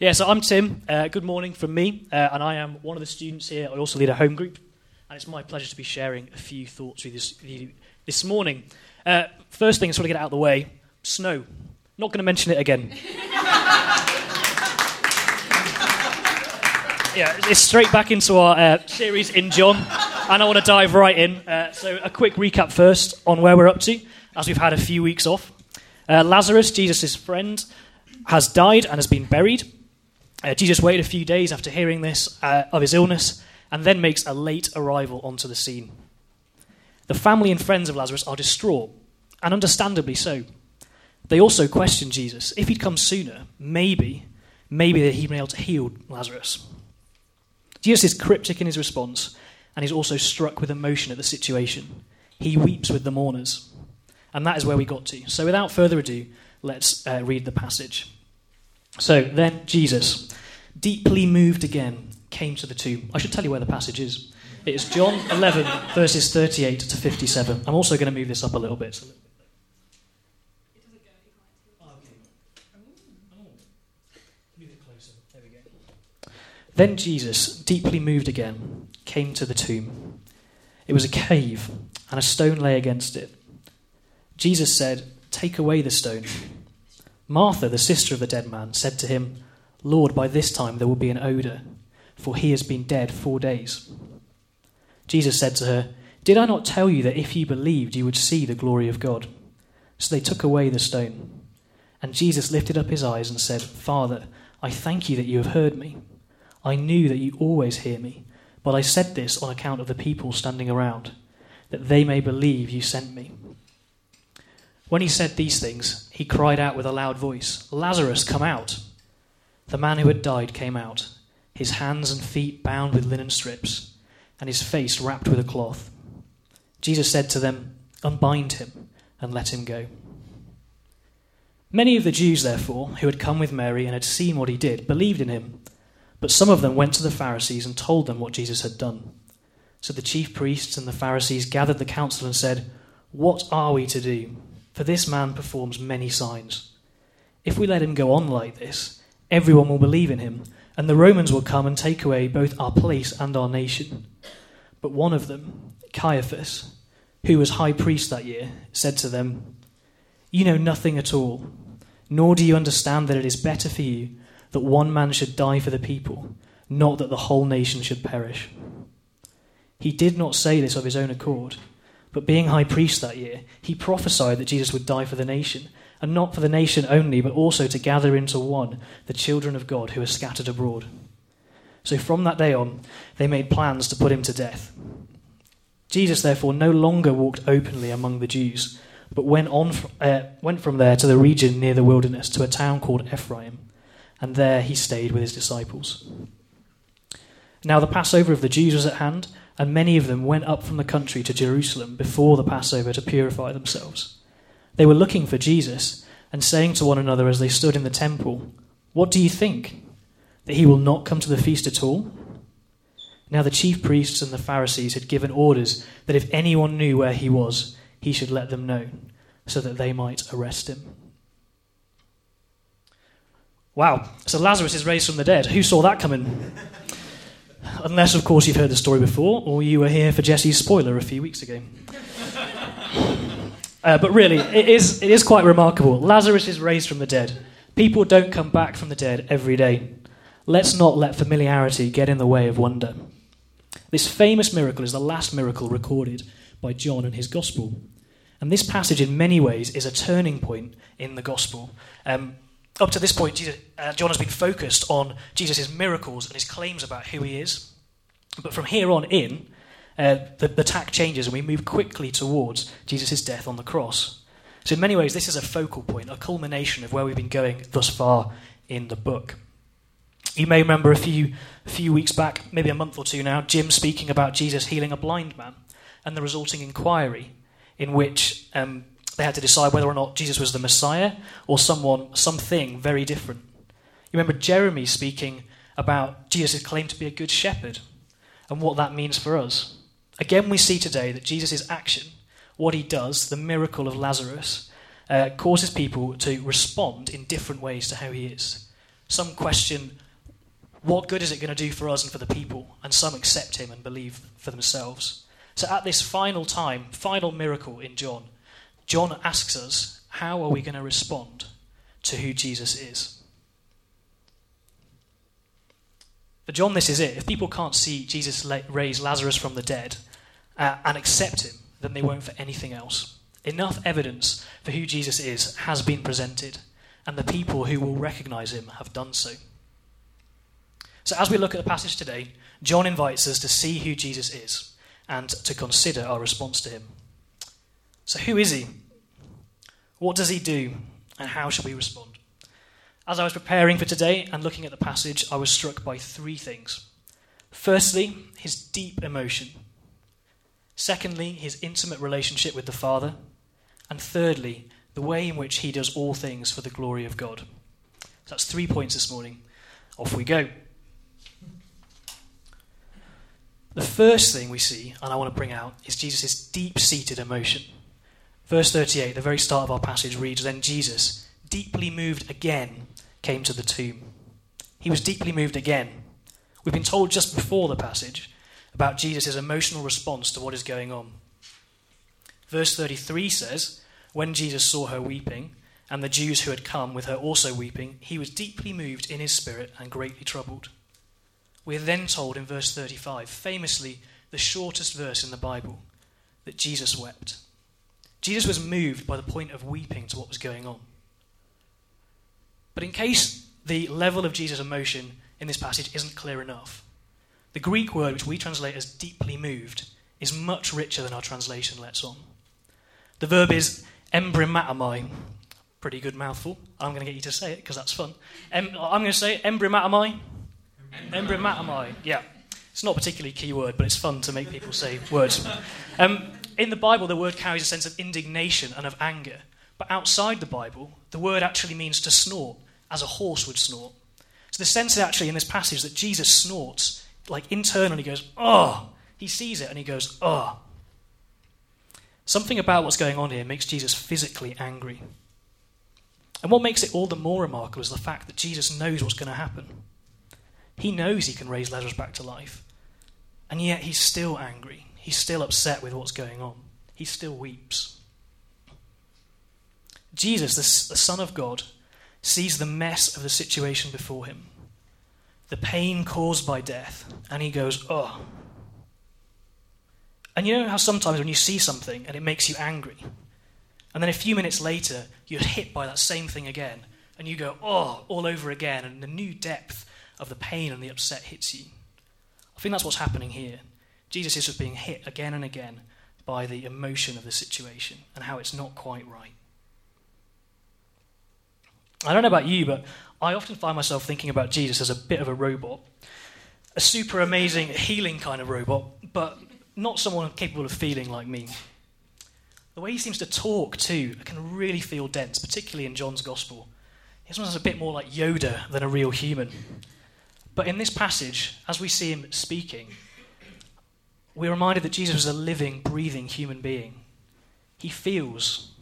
Yeah, so I'm Tim. Uh, good morning from me, uh, and I am one of the students here. I also lead a home group, and it's my pleasure to be sharing a few thoughts with you this, morning. Uh, first thing, I just want to get out of the way snow. Not going to mention it again. yeah, it's straight back into our uh, series in John, and I want to dive right in. Uh, so, a quick recap first on where we're up to, as we've had a few weeks off. Uh, Lazarus, Jesus' friend, has died and has been buried. Uh, Jesus waited a few days after hearing this uh, of his illness and then makes a late arrival onto the scene. The family and friends of Lazarus are distraught, and understandably so. They also question Jesus. If he'd come sooner, maybe, maybe that he'd been able to heal Lazarus. Jesus is cryptic in his response, and he's also struck with emotion at the situation. He weeps with the mourners. And that is where we got to. So without further ado, let's uh, read the passage. So then Jesus, deeply moved again, came to the tomb. I should tell you where the passage is. It is John 11, verses 38 to 57. I'm also going to move this up a little bit. Then Jesus, deeply moved again, came to the tomb. It was a cave, and a stone lay against it. Jesus said, Take away the stone. Martha, the sister of the dead man, said to him, Lord, by this time there will be an odour, for he has been dead four days. Jesus said to her, Did I not tell you that if you believed, you would see the glory of God? So they took away the stone. And Jesus lifted up his eyes and said, Father, I thank you that you have heard me. I knew that you always hear me, but I said this on account of the people standing around, that they may believe you sent me. When he said these things, he cried out with a loud voice, Lazarus, come out. The man who had died came out, his hands and feet bound with linen strips, and his face wrapped with a cloth. Jesus said to them, Unbind him and let him go. Many of the Jews, therefore, who had come with Mary and had seen what he did, believed in him. But some of them went to the Pharisees and told them what Jesus had done. So the chief priests and the Pharisees gathered the council and said, What are we to do? For this man performs many signs. If we let him go on like this, everyone will believe in him, and the Romans will come and take away both our place and our nation. But one of them, Caiaphas, who was high priest that year, said to them, You know nothing at all, nor do you understand that it is better for you that one man should die for the people, not that the whole nation should perish. He did not say this of his own accord, but being high priest that year, he prophesied that Jesus would die for the nation, and not for the nation only, but also to gather into one the children of God who are scattered abroad. So from that day on, they made plans to put him to death. Jesus, therefore, no longer walked openly among the Jews, but went, on, uh, went from there to the region near the wilderness, to a town called Ephraim and there he stayed with his disciples. Now the Passover of the Jews was at hand, and many of them went up from the country to Jerusalem before the Passover to purify themselves. They were looking for Jesus, and saying to one another as they stood in the temple, What do you think? That he will not come to the feast at all? Now the chief priests and the Pharisees had given orders that if anyone knew where he was, he should let them know, so that they might arrest him. Wow. So Lazarus is raised from the dead. Who saw that coming? Unless, of course, you've heard the story before, or you were here for Jesse's spoiler a few weeks ago. Uh, but really, it is, it is quite remarkable. Lazarus is raised from the dead. People don't come back from the dead every day. Let's not let familiarity get in the way of wonder. This famous miracle is the last miracle recorded by John in his gospel. And this passage, in many ways, is a turning point in the gospel. Um, up to this point, Jesus, uh, John has been focused on Jesus' miracles and his claims about who he is. But from here on in, uh, the, the tack changes and we move quickly towards Jesus' death on the cross. So, in many ways, this is a focal point, a culmination of where we've been going thus far in the book. You may remember a few, few weeks back, maybe a month or two now, Jim speaking about Jesus healing a blind man and the resulting inquiry in which um, they had to decide whether or not Jesus was the Messiah or someone, something very different. You remember Jeremy speaking about Jesus' claim to be a good shepherd and what that means for us. Again, we see today that Jesus' action, what he does, the miracle of Lazarus, uh, causes people to respond in different ways to how he is. Some question, what good is it going to do for us and for the people? And some accept him and believe for themselves. So at this final time, final miracle in John, John asks us, how are we going to respond to who Jesus is? For John, this is it. If people can't see Jesus raise Lazarus from the dead uh, and accept him, then they won't for anything else. Enough evidence for who Jesus is has been presented, and the people who will recognize him have done so. So, as we look at the passage today, John invites us to see who Jesus is and to consider our response to him. So, who is he? What does he do? And how should we respond? As I was preparing for today and looking at the passage, I was struck by three things. Firstly, his deep emotion. Secondly, his intimate relationship with the Father. And thirdly, the way in which he does all things for the glory of God. So that's three points this morning. Off we go. The first thing we see, and I want to bring out, is Jesus' deep seated emotion. Verse 38, the very start of our passage, reads Then Jesus, deeply moved again, came to the tomb. He was deeply moved again. We've been told just before the passage about Jesus' emotional response to what is going on. Verse 33 says, When Jesus saw her weeping, and the Jews who had come with her also weeping, he was deeply moved in his spirit and greatly troubled. We are then told in verse 35, famously the shortest verse in the Bible, that Jesus wept. Jesus was moved by the point of weeping to what was going on. But in case the level of Jesus' emotion in this passage isn't clear enough, the Greek word which we translate as deeply moved is much richer than our translation lets on. The verb is embrimatomai. Pretty good mouthful. I'm going to get you to say it because that's fun. Em- I'm going to say embrimatomai. Embrimatomai. Yeah. It's not a particularly key word, but it's fun to make people say words. Um, in the Bible, the word carries a sense of indignation and of anger. But outside the Bible, the word actually means to snort, as a horse would snort. So the sense is actually in this passage that Jesus snorts, like internally he goes, oh. He sees it and he goes, oh. Something about what's going on here makes Jesus physically angry. And what makes it all the more remarkable is the fact that Jesus knows what's going to happen. He knows he can raise Lazarus back to life. And yet he's still angry. He's still upset with what's going on. He still weeps. Jesus, the, Son of God, sees the mess of the situation before him, the pain caused by death, and he goes, Oh. And you know how sometimes when you see something and it makes you angry, and then a few minutes later you're hit by that same thing again, and you go, Oh, all over again, and the new depth of the pain and the upset hits you. I think that's what's happening here. Jesus is just being hit again and again by the emotion of the situation and how it's not quite right. I don't know about you, but I often find myself thinking about Jesus as a bit of a robot. A super amazing healing kind of robot, but not someone capable of feeling like me. The way he seems to talk, too, can really feel dense, particularly in John's Gospel. He's almost a bit more like Yoda than a real human. But in this passage, as we see him speaking, we're reminded that Jesus was a living, breathing human being. He feels.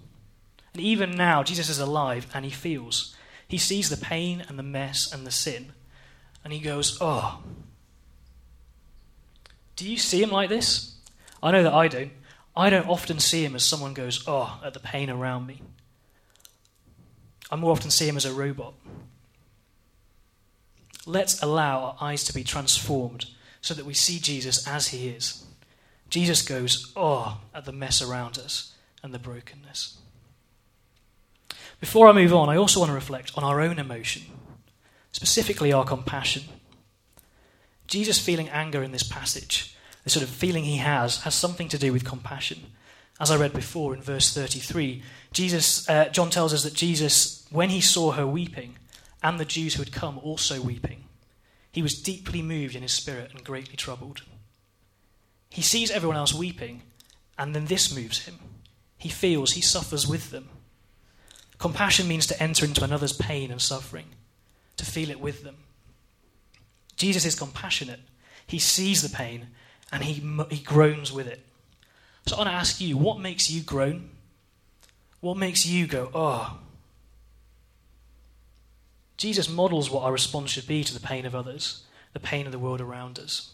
And even now, Jesus is alive and he feels. He sees the pain and the mess and the sin. And he goes, Oh. Do you see him like this? I know that I don't. I don't often see him as someone goes, Oh, at the pain around me. I more often see him as a robot. Let's allow our eyes to be transformed so that we see Jesus as he is. Jesus goes, oh, at the mess around us and the brokenness. Before I move on, I also want to reflect on our own emotion, specifically our compassion. Jesus feeling anger in this passage, the sort of feeling he has, has something to do with compassion. As I read before in verse 33, Jesus, uh, John tells us that Jesus, when he saw her weeping, and the Jews who had come also weeping, he was deeply moved in his spirit and greatly troubled. He sees everyone else weeping, and then this moves him. He feels, he suffers with them. Compassion means to enter into another's pain and suffering, to feel it with them. Jesus is compassionate. He sees the pain and he, he groans with it. So I want to ask you what makes you groan? What makes you go, oh? Jesus models what our response should be to the pain of others, the pain of the world around us.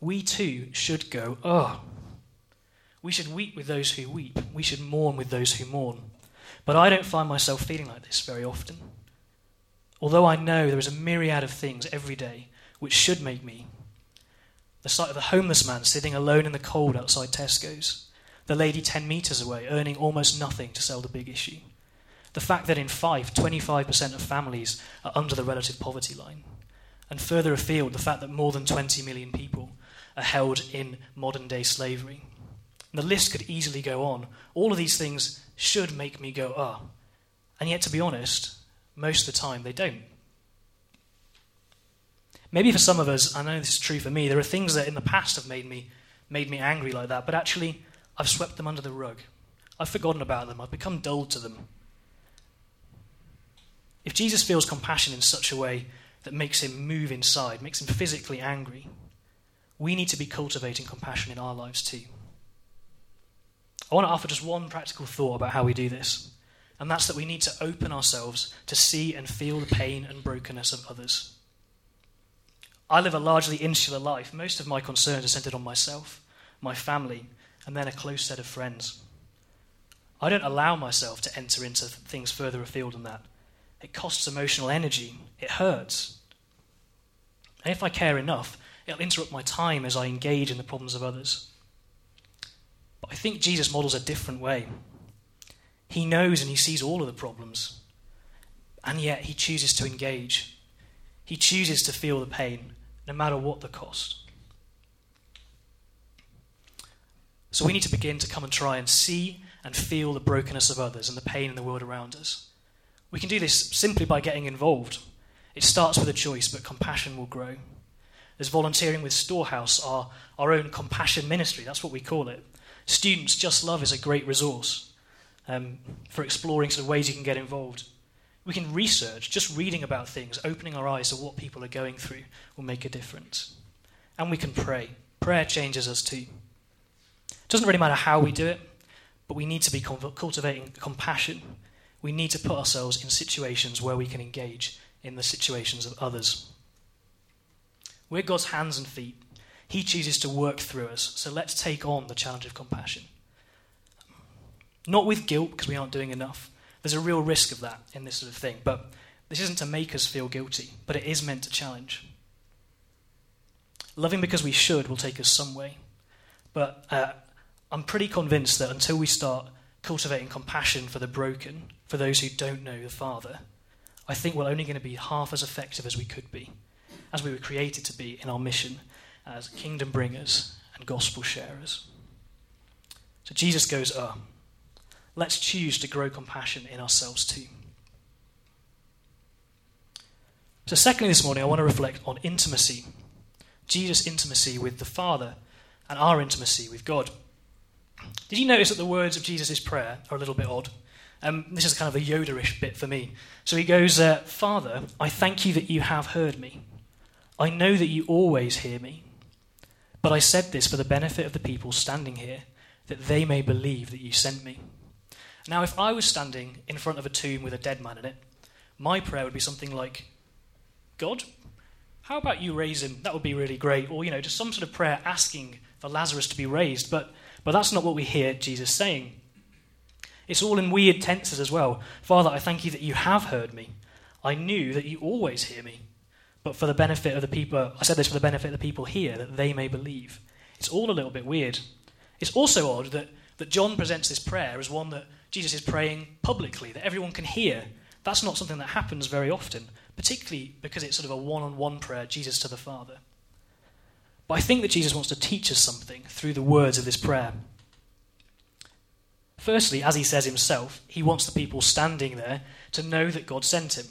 We too should go, oh. We should weep with those who weep. We should mourn with those who mourn. But I don't find myself feeling like this very often. Although I know there is a myriad of things every day which should make me. The sight of a homeless man sitting alone in the cold outside Tesco's. The lady 10 metres away earning almost nothing to sell the big issue. The fact that in Fife, 25% of families are under the relative poverty line. And further afield, the fact that more than 20 million people are held in modern day slavery. And the list could easily go on. All of these things should make me go, ah. Oh. And yet, to be honest, most of the time they don't. Maybe for some of us, I know this is true for me, there are things that in the past have made me, made me angry like that, but actually I've swept them under the rug. I've forgotten about them. I've become dull to them. If Jesus feels compassion in such a way that makes him move inside, makes him physically angry, we need to be cultivating compassion in our lives too. I want to offer just one practical thought about how we do this, and that's that we need to open ourselves to see and feel the pain and brokenness of others. I live a largely insular life. Most of my concerns are centered on myself, my family, and then a close set of friends. I don't allow myself to enter into things further afield than that. It costs emotional energy, it hurts. And if I care enough, it'll interrupt my time as I engage in the problems of others. But I think Jesus models a different way. He knows and he sees all of the problems, and yet he chooses to engage. He chooses to feel the pain, no matter what the cost. So we need to begin to come and try and see and feel the brokenness of others and the pain in the world around us. We can do this simply by getting involved. It starts with a choice, but compassion will grow. There's volunteering with Storehouse, our, our own compassion ministry. That's what we call it. Students Just Love is a great resource um, for exploring sort of ways you can get involved. We can research, just reading about things, opening our eyes to what people are going through will make a difference. And we can pray. Prayer changes us too. It doesn't really matter how we do it, but we need to be cultivating compassion. We need to put ourselves in situations where we can engage in the situations of others. We're God's hands and feet. He chooses to work through us, so let's take on the challenge of compassion. Not with guilt, because we aren't doing enough. There's a real risk of that in this sort of thing, but this isn't to make us feel guilty, but it is meant to challenge. Loving because we should will take us some way, but uh, I'm pretty convinced that until we start cultivating compassion for the broken, for those who don't know the Father, I think we're only going to be half as effective as we could be as we were created to be in our mission as kingdom bringers and gospel sharers. So Jesus goes, Oh, let's choose to grow compassion in ourselves too. So, secondly, this morning, I want to reflect on intimacy Jesus' intimacy with the Father and our intimacy with God. Did you notice that the words of Jesus' prayer are a little bit odd? Um, this is kind of a Yoda-ish bit for me. So he goes, uh, Father, I thank you that you have heard me. I know that you always hear me, but I said this for the benefit of the people standing here, that they may believe that you sent me. Now, if I was standing in front of a tomb with a dead man in it, my prayer would be something like, God, how about you raise him? That would be really great. Or, you know, just some sort of prayer asking for Lazarus to be raised. But, but that's not what we hear Jesus saying. It's all in weird tenses as well. Father, I thank you that you have heard me. I knew that you always hear me but for the benefit of the people, I said this for the benefit of the people here, that they may believe. It's all a little bit weird. It's also odd that, that John presents this prayer as one that Jesus is praying publicly, that everyone can hear. That's not something that happens very often, particularly because it's sort of a one on one prayer, Jesus to the Father. But I think that Jesus wants to teach us something through the words of this prayer. Firstly, as he says himself, he wants the people standing there to know that God sent him.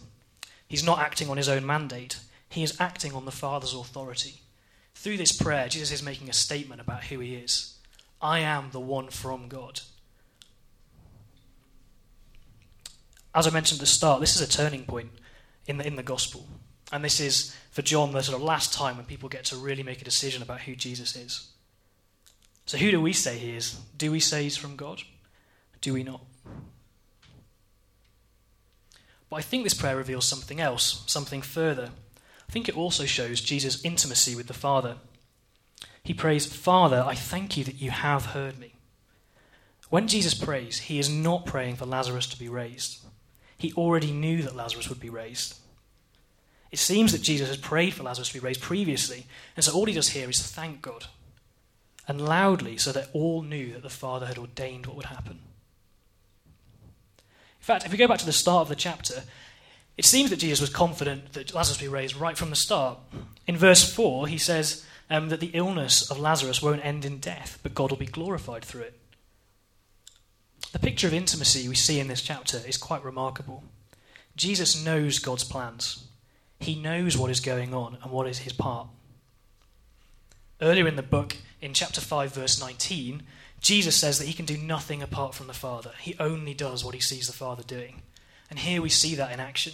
He's not acting on his own mandate. He is acting on the Father's authority. Through this prayer, Jesus is making a statement about who he is. I am the one from God. As I mentioned at the start, this is a turning point in the, in the gospel. And this is, for John, the sort of last time when people get to really make a decision about who Jesus is. So, who do we say he is? Do we say he's from God? Do we not? But I think this prayer reveals something else, something further. I think it also shows Jesus' intimacy with the Father. He prays, Father, I thank you that you have heard me. When Jesus prays, he is not praying for Lazarus to be raised. He already knew that Lazarus would be raised. It seems that Jesus has prayed for Lazarus to be raised previously, and so all he does here is thank God, and loudly so that all knew that the Father had ordained what would happen. In fact, if we go back to the start of the chapter, it seems that Jesus was confident that Lazarus would be raised right from the start. In verse 4, he says um, that the illness of Lazarus won't end in death, but God will be glorified through it. The picture of intimacy we see in this chapter is quite remarkable. Jesus knows God's plans. He knows what is going on and what is his part. Earlier in the book, in chapter 5, verse 19, Jesus says that he can do nothing apart from the Father. He only does what he sees the Father doing. And here we see that in action.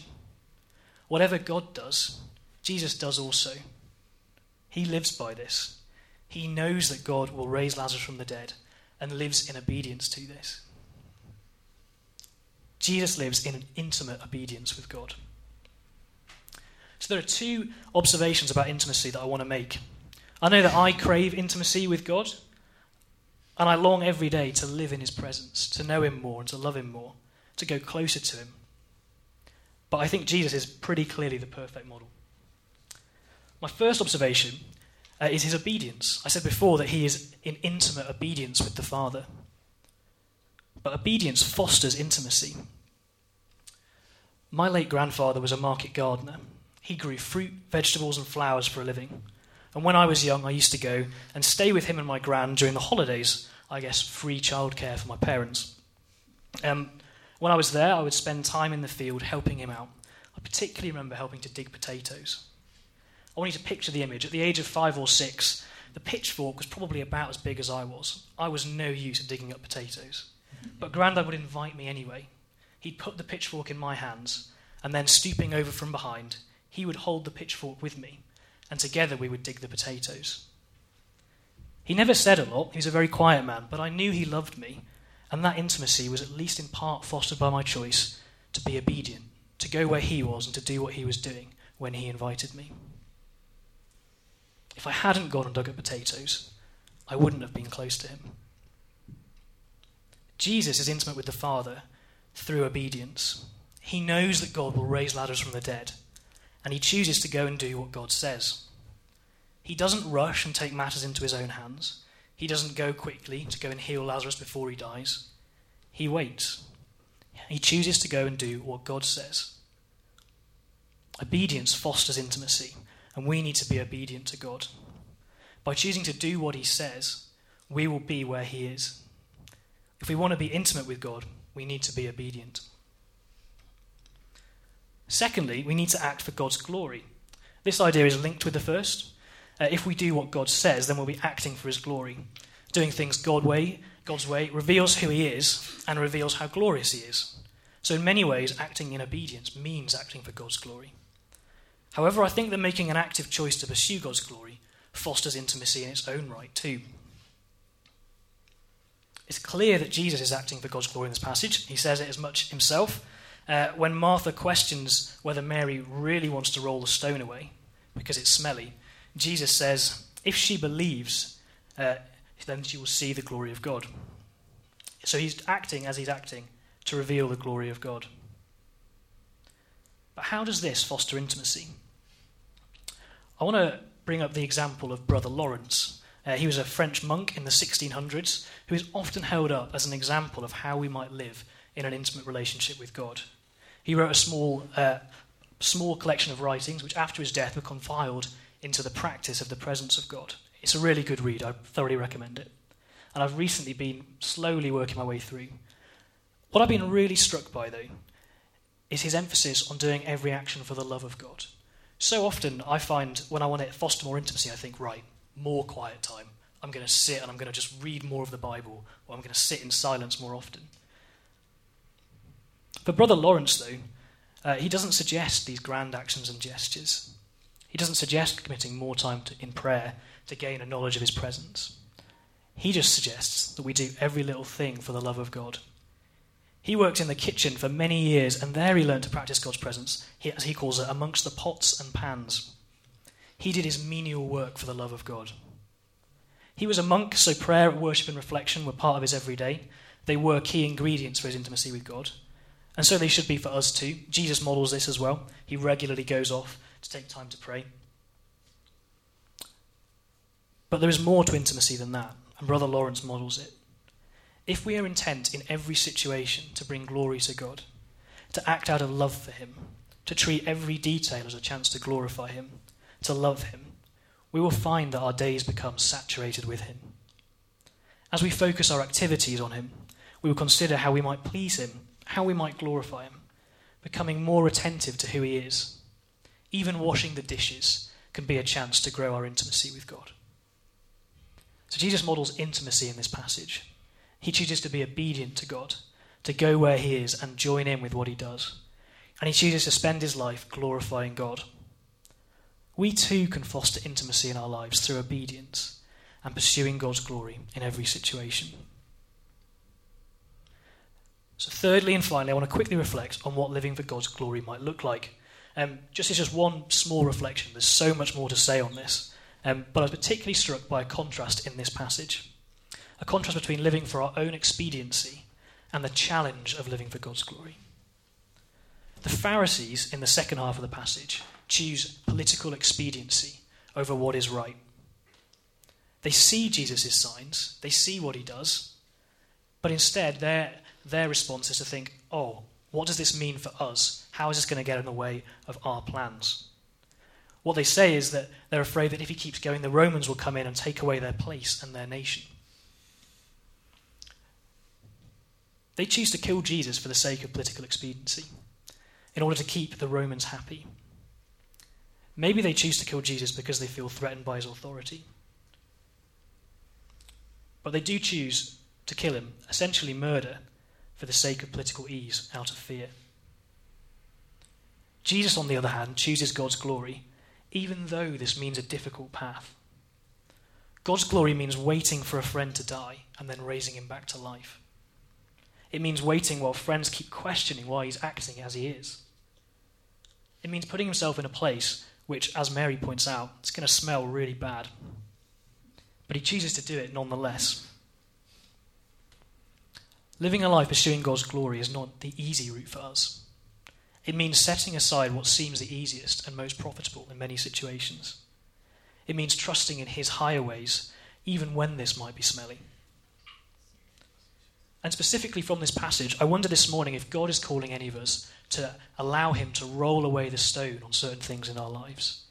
Whatever God does, Jesus does also. He lives by this. He knows that God will raise Lazarus from the dead and lives in obedience to this. Jesus lives in an intimate obedience with God. So there are two observations about intimacy that I want to make. I know that I crave intimacy with God, and I long every day to live in His presence, to know Him more, and to love Him more, to go closer to Him. But I think Jesus is pretty clearly the perfect model. My first observation uh, is His obedience. I said before that He is in intimate obedience with the Father. But obedience fosters intimacy. My late grandfather was a market gardener. He grew fruit, vegetables, and flowers for a living. And when I was young, I used to go and stay with him and my gran during the holidays, I guess free childcare for my parents. Um, when I was there, I would spend time in the field helping him out. I particularly remember helping to dig potatoes. I want you to picture the image. At the age of five or six, the pitchfork was probably about as big as I was. I was no use at digging up potatoes. But Grandad would invite me anyway. He'd put the pitchfork in my hands, and then stooping over from behind, he would hold the pitchfork with me, and together we would dig the potatoes. He never said a lot, he was a very quiet man, but I knew he loved me, and that intimacy was at least in part fostered by my choice to be obedient, to go where he was, and to do what he was doing when he invited me. If I hadn't gone and dug up potatoes, I wouldn't have been close to him. Jesus is intimate with the Father through obedience. He knows that God will raise Lazarus from the dead and he chooses to go and do what God says. He doesn't rush and take matters into his own hands. He doesn't go quickly to go and heal Lazarus before he dies. He waits. He chooses to go and do what God says. Obedience fosters intimacy, and we need to be obedient to God. By choosing to do what he says, we will be where he is. If we want to be intimate with God, we need to be obedient. Secondly, we need to act for God's glory. This idea is linked with the first. Uh, if we do what God says, then we'll be acting for his glory. Doing things God way, God's way reveals who he is and reveals how glorious he is. So, in many ways, acting in obedience means acting for God's glory. However, I think that making an active choice to pursue God's glory fosters intimacy in its own right, too. It's clear that Jesus is acting for God's glory in this passage. He says it as much himself. Uh, when Martha questions whether Mary really wants to roll the stone away because it's smelly, Jesus says, if she believes, uh, then she will see the glory of God. So he's acting as he's acting to reveal the glory of God. But how does this foster intimacy? I want to bring up the example of Brother Lawrence. Uh, he was a French monk in the 1600s who is often held up as an example of how we might live in an intimate relationship with God. He wrote a small, uh, small collection of writings, which after his death were compiled into the practice of the presence of God. It's a really good read. I thoroughly recommend it. And I've recently been slowly working my way through. What I've been really struck by, though, is his emphasis on doing every action for the love of God. So often, I find when I want to foster more intimacy, I think, right, more quiet time. I'm going to sit and I'm going to just read more of the Bible, or I'm going to sit in silence more often. For Brother Lawrence, though, uh, he doesn't suggest these grand actions and gestures. He doesn't suggest committing more time to, in prayer to gain a knowledge of his presence. He just suggests that we do every little thing for the love of God. He worked in the kitchen for many years, and there he learned to practice God's presence, as he calls it, amongst the pots and pans. He did his menial work for the love of God. He was a monk, so prayer, worship, and reflection were part of his everyday. They were key ingredients for his intimacy with God. And so they should be for us too. Jesus models this as well. He regularly goes off to take time to pray. But there is more to intimacy than that, and Brother Lawrence models it. If we are intent in every situation to bring glory to God, to act out of love for Him, to treat every detail as a chance to glorify Him, to love Him, we will find that our days become saturated with Him. As we focus our activities on Him, we will consider how we might please Him, how we might glorify Him, becoming more attentive to who He is. Even washing the dishes can be a chance to grow our intimacy with God. So Jesus models intimacy in this passage. He chooses to be obedient to God, to go where He is and join in with what He does. And He chooses to spend His life glorifying God. We too can foster intimacy in our lives through obedience and pursuing God's glory in every situation. So, thirdly and finally, I want to quickly reflect on what living for God's glory might look like. Um, just as just one small reflection, there's so much more to say on this, um, but I was particularly struck by a contrast in this passage. A contrast between living for our own expediency and the challenge of living for God's glory. The Pharisees, in the second half of the passage, choose political expediency over what is right. They see Jesus' signs, they see what he does, but instead their, their response is to think, oh, what does this mean for us? How is this going to get in the way of our plans? What they say is that they're afraid that if he keeps going, the Romans will come in and take away their place and their nation. They choose to kill Jesus for the sake of political expediency, in order to keep the Romans happy. Maybe they choose to kill Jesus because they feel threatened by his authority. But they do choose to kill him, essentially murder, for the sake of political ease, out of fear. Jesus, on the other hand, chooses God's glory, even though this means a difficult path. God's glory means waiting for a friend to die and then raising him back to life. It means waiting while friends keep questioning why he's acting as he is. It means putting himself in a place which, as Mary points out, is going to smell really bad. But he chooses to do it nonetheless. Living a life pursuing God's glory is not the easy route for us. It means setting aside what seems the easiest and most profitable in many situations. It means trusting in His higher ways, even when this might be smelly. And specifically from this passage, I wonder this morning if God is calling any of us to allow Him to roll away the stone on certain things in our lives.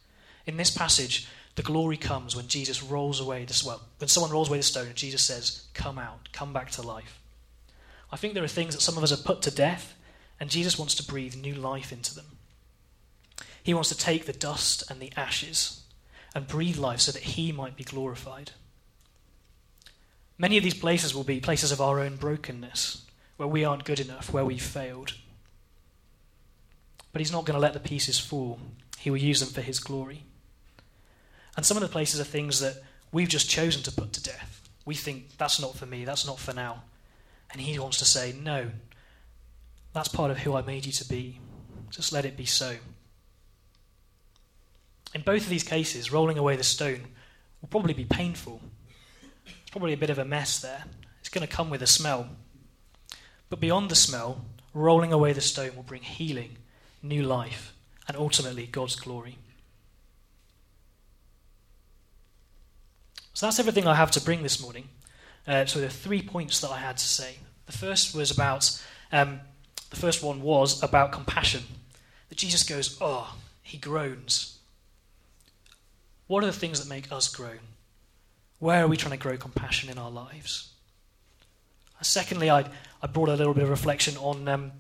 In this passage, the glory comes when Jesus rolls away this well, when someone rolls away the stone and Jesus says, Come out, come back to life. I think there are things that some of us have put to death, and Jesus wants to breathe new life into them. He wants to take the dust and the ashes and breathe life so that He might be glorified. Many of these places will be places of our own brokenness, where we aren't good enough, where we've failed. But He's not going to let the pieces fall, He will use them for His glory. And some of the places are things that we've just chosen to put to death. We think, that's not for me, that's not for now. And He wants to say, no, that's part of who I made you to be. Just let it be so. In both of these cases, rolling away the stone will probably be painful It's probably a bit of a mess there. It's going to come with a smell. But beyond the smell, rolling away the stone will bring healing, new life, and ultimately God's glory. So that's everything I have to bring this morning. Uh, so there are three points that I had to say. The first was about, um, the first one was about compassion. That Jesus goes, oh, he groans. What are the things that make us groan? Where are we trying to grow compassion in our lives? Secondly, I, I brought a little bit of reflection on um,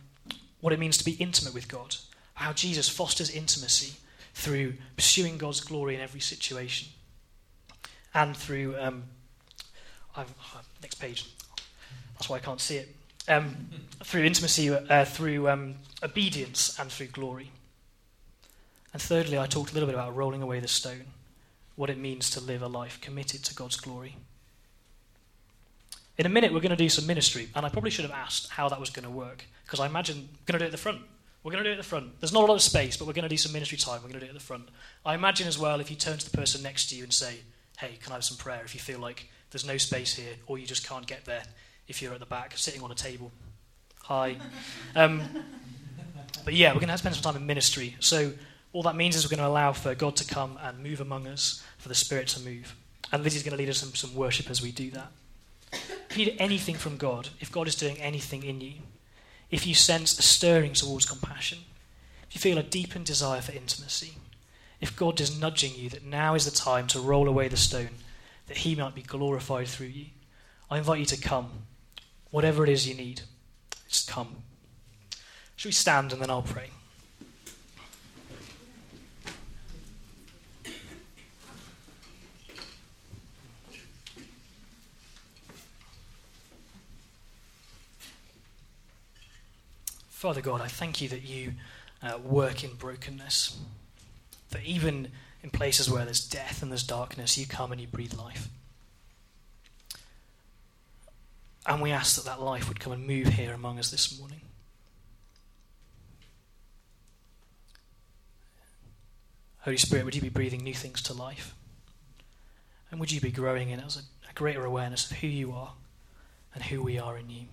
what it means to be intimate with God, how Jesus fosters intimacy through pursuing God's glory in every situation, and through um, next page. That's why I can't see it. Um, through intimacy, uh, through um, obedience, and through glory. And thirdly, I talked a little bit about rolling away the stone what it means to live a life committed to God's glory. In a minute, we're going to do some ministry, and I probably should have asked how that was going to work, because I imagine we're going to do it at the front. We're going to do it at the front. There's not a lot of space, but we're going to do some ministry time. We're going to do it at the front. I imagine as well if you turn to the person next to you and say, hey, can I have some prayer if you feel like there's no space here or you just can't get there if you're at the back sitting on a table. Hi. Um, but yeah, we're going to have to spend some time in ministry. So all that means is we're going to allow for God to come and move among us, for the Spirit to move. And Lizzie's going to lead us in some worship as we do that. If you need anything from God, if God is doing anything in you, if you sense a stirring towards compassion, if you feel a deepened desire for intimacy, if God is nudging you that now is the time to roll away the stone, that He might be glorified through you, I invite you to come. Whatever it is you need, just come. Should we stand and then I'll pray? Father God, I thank you that you uh, work in brokenness. That even in places where there's death and there's darkness, you come and you breathe life. And we ask that that life would come and move here among us this morning. Holy Spirit, would you be breathing new things to life? And would you be growing in us a, a greater awareness of who you are and who we are in you?